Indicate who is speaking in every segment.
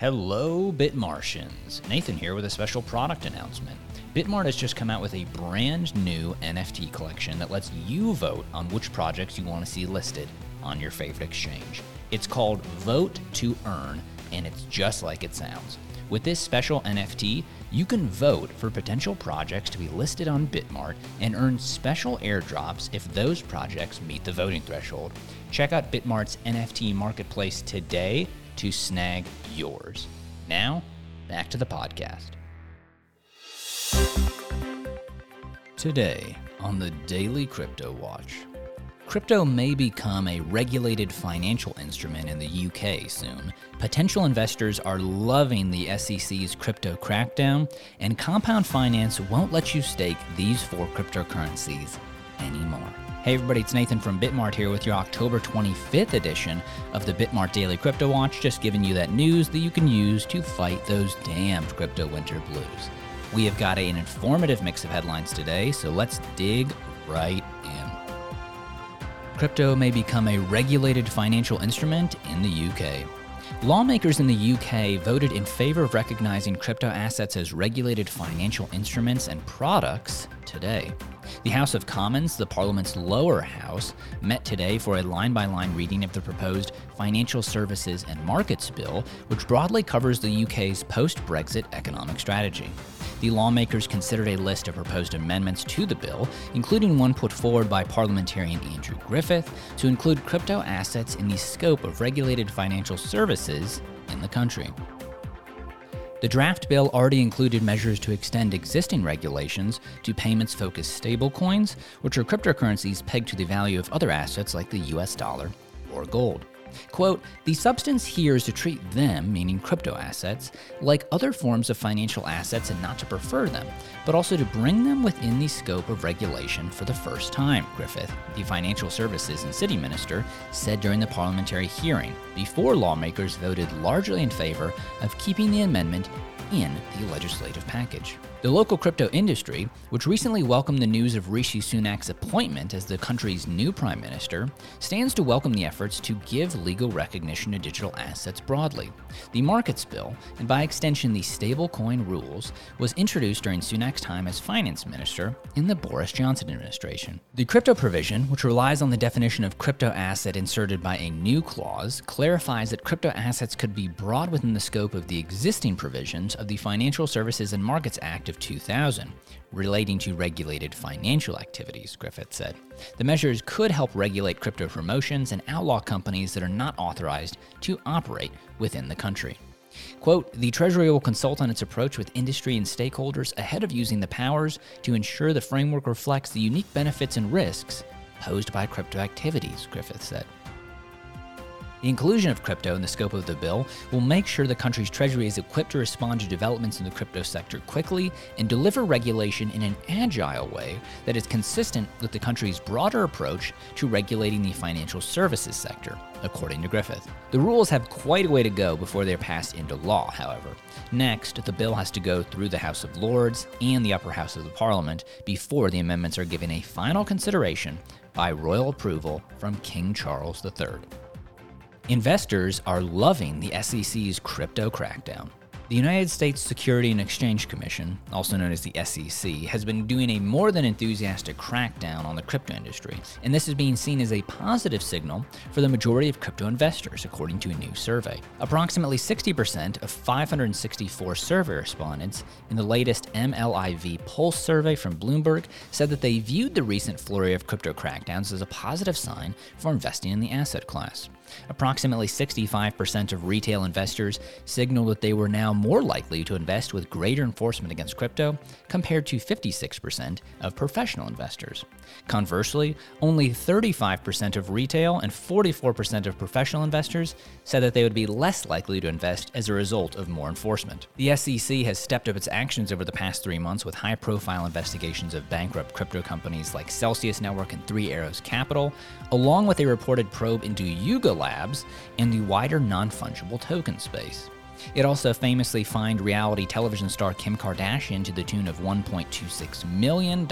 Speaker 1: Hello, Bitmartians. Nathan here with a special product announcement. Bitmart has just come out with a brand new NFT collection that lets you vote on which projects you want to see listed on your favorite exchange. It's called Vote to Earn, and it's just like it sounds. With this special NFT, you can vote for potential projects to be listed on Bitmart and earn special airdrops if those projects meet the voting threshold. Check out Bitmart's NFT marketplace today to snag yours. Now, back to the podcast. Today on the Daily Crypto Watch. Crypto may become a regulated financial instrument in the UK soon. Potential investors are loving the SEC's crypto crackdown, and Compound Finance won't let you stake these four cryptocurrencies anymore. Hey everybody, it's Nathan from Bitmart here with your October 25th edition of the Bitmart Daily Crypto Watch, just giving you that news that you can use to fight those damned crypto winter blues. We have got an informative mix of headlines today, so let's dig right in. Crypto may become a regulated financial instrument in the UK. Lawmakers in the UK voted in favor of recognizing crypto assets as regulated financial instruments and products today. The House of Commons, the Parliament's lower house, met today for a line by line reading of the proposed Financial Services and Markets Bill, which broadly covers the UK's post Brexit economic strategy. The lawmakers considered a list of proposed amendments to the bill, including one put forward by parliamentarian Andrew Griffith to include crypto assets in the scope of regulated financial services in the country. The draft bill already included measures to extend existing regulations to payments focused stablecoins, which are cryptocurrencies pegged to the value of other assets like the US dollar or gold. Quote, the substance here is to treat them, meaning crypto assets, like other forms of financial assets and not to prefer them, but also to bring them within the scope of regulation for the first time, Griffith, the Financial Services and City Minister, said during the parliamentary hearing, before lawmakers voted largely in favor of keeping the amendment in the legislative package. The local crypto industry, which recently welcomed the news of Rishi Sunak's appointment as the country's new prime minister, stands to welcome the efforts to give legal recognition to digital assets broadly. The markets bill, and by extension the stablecoin rules, was introduced during Sunak's time as finance minister in the Boris Johnson administration. The crypto provision, which relies on the definition of crypto asset inserted by a new clause, clarifies that crypto assets could be brought within the scope of the existing provisions of the Financial Services and Markets Act of 2000, relating to regulated financial activities, Griffith said. The measures could help regulate crypto promotions and outlaw companies that are not authorized to operate within the country. Quote, the Treasury will consult on its approach with industry and stakeholders ahead of using the powers to ensure the framework reflects the unique benefits and risks posed by crypto activities, Griffith said. The inclusion of crypto in the scope of the bill will make sure the country's treasury is equipped to respond to developments in the crypto sector quickly and deliver regulation in an agile way that is consistent with the country's broader approach to regulating the financial services sector, according to Griffith. The rules have quite a way to go before they're passed into law, however. Next, the bill has to go through the House of Lords and the upper house of the Parliament before the amendments are given a final consideration by royal approval from King Charles III. Investors are loving the SEC's crypto crackdown. The United States Security and Exchange Commission, also known as the SEC, has been doing a more than enthusiastic crackdown on the crypto industry, and this is being seen as a positive signal for the majority of crypto investors, according to a new survey. Approximately 60% of 564 survey respondents in the latest MLIV Pulse survey from Bloomberg said that they viewed the recent flurry of crypto crackdowns as a positive sign for investing in the asset class. Approximately 65% of retail investors signaled that they were now more likely to invest with greater enforcement against crypto compared to 56% of professional investors. Conversely, only 35% of retail and 44% of professional investors said that they would be less likely to invest as a result of more enforcement. The SEC has stepped up its actions over the past three months with high profile investigations of bankrupt crypto companies like Celsius Network and Three Arrows Capital, along with a reported probe into Yuga Labs and the wider non fungible token space. It also famously fined reality television star Kim Kardashian to the tune of $1.26 million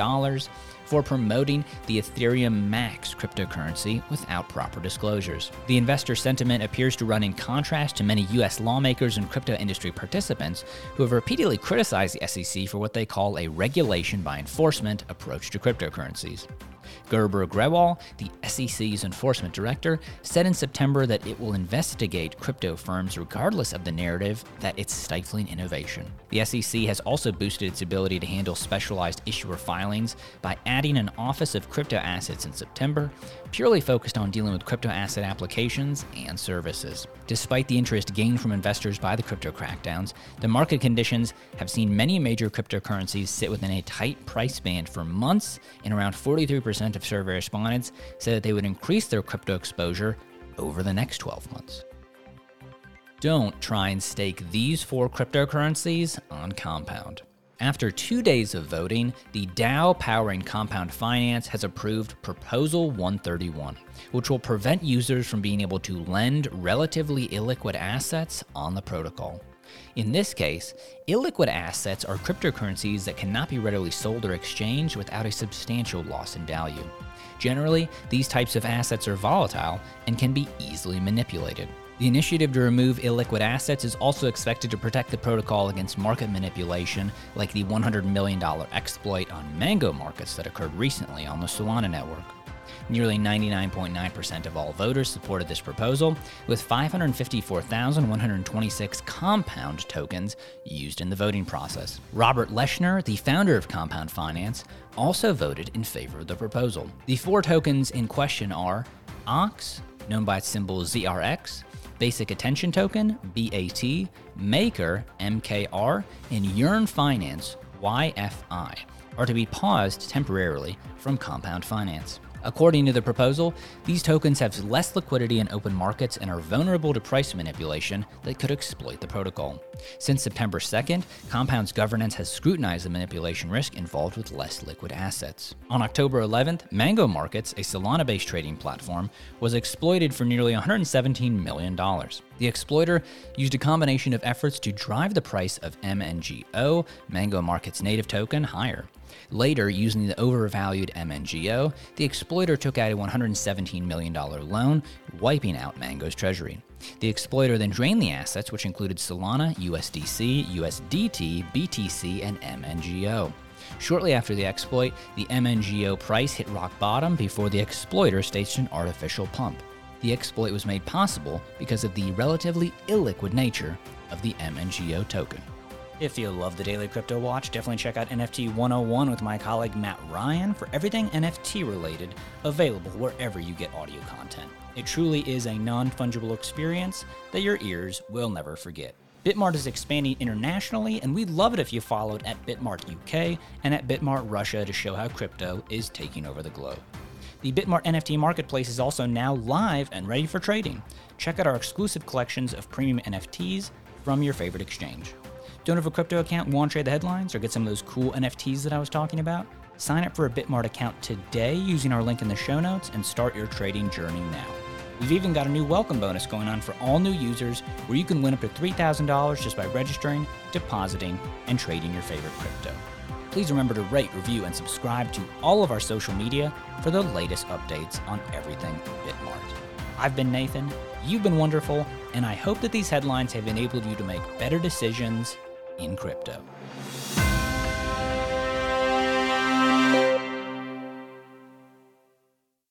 Speaker 1: for promoting the Ethereum Max cryptocurrency without proper disclosures. The investor sentiment appears to run in contrast to many US lawmakers and crypto industry participants who have repeatedly criticized the SEC for what they call a regulation by enforcement approach to cryptocurrencies. Gurbir Grewal, the SEC's enforcement director, said in September that it will investigate crypto firms regardless of the narrative that it's stifling innovation. The SEC has also boosted its ability to handle specialized issuer filings by adding an Office of Crypto Assets in September, purely focused on dealing with crypto asset applications and services. Despite the interest gained from investors by the crypto crackdowns, the market conditions have seen many major cryptocurrencies sit within a tight price band for months, and around 43% of survey respondents said that they would increase their crypto exposure over the next 12 months. Don't try and stake these four cryptocurrencies on Compound. After two days of voting, the DAO powering Compound Finance has approved Proposal 131, which will prevent users from being able to lend relatively illiquid assets on the protocol. In this case, illiquid assets are cryptocurrencies that cannot be readily sold or exchanged without a substantial loss in value. Generally, these types of assets are volatile and can be easily manipulated. The initiative to remove illiquid assets is also expected to protect the protocol against market manipulation, like the $100 million exploit on Mango markets that occurred recently on the Solana network. Nearly 99.9% of all voters supported this proposal, with 554,126 compound tokens used in the voting process. Robert Leshner, the founder of Compound Finance, also voted in favor of the proposal. The four tokens in question are OX, known by its symbol ZRX, Basic Attention Token, BAT, Maker, MKR, and Yearn Finance, YFI, are to be paused temporarily from Compound Finance. According to the proposal, these tokens have less liquidity in open markets and are vulnerable to price manipulation that could exploit the protocol. Since September 2nd, Compound's governance has scrutinized the manipulation risk involved with less liquid assets. On October 11th, Mango Markets, a Solana based trading platform, was exploited for nearly $117 million. The exploiter used a combination of efforts to drive the price of MNGO, Mango Market's native token, higher. Later, using the overvalued MNGO, the exploiter took out a $117 million loan, wiping out Mango's treasury. The exploiter then drained the assets, which included Solana, USDC, USDT, BTC, and MNGO. Shortly after the exploit, the MNGO price hit rock bottom before the exploiter staged an artificial pump. The exploit was made possible because of the relatively illiquid nature of the MNGO token. If you love the Daily Crypto Watch, definitely check out NFT 101 with my colleague Matt Ryan for everything NFT related, available wherever you get audio content. It truly is a non fungible experience that your ears will never forget. Bitmart is expanding internationally, and we'd love it if you followed at Bitmart UK and at Bitmart Russia to show how crypto is taking over the globe. The Bitmart NFT marketplace is also now live and ready for trading. Check out our exclusive collections of premium NFTs from your favorite exchange. Don't have a crypto account want to trade the headlines or get some of those cool NFTs that I was talking about? Sign up for a Bitmart account today using our link in the show notes and start your trading journey now. We've even got a new welcome bonus going on for all new users where you can win up to $3,000 just by registering, depositing, and trading your favorite crypto. Please remember to rate, review, and subscribe to all of our social media for the latest updates on everything Bitmart. I've been Nathan, you've been wonderful, and I hope that these headlines have enabled you to make better decisions in crypto.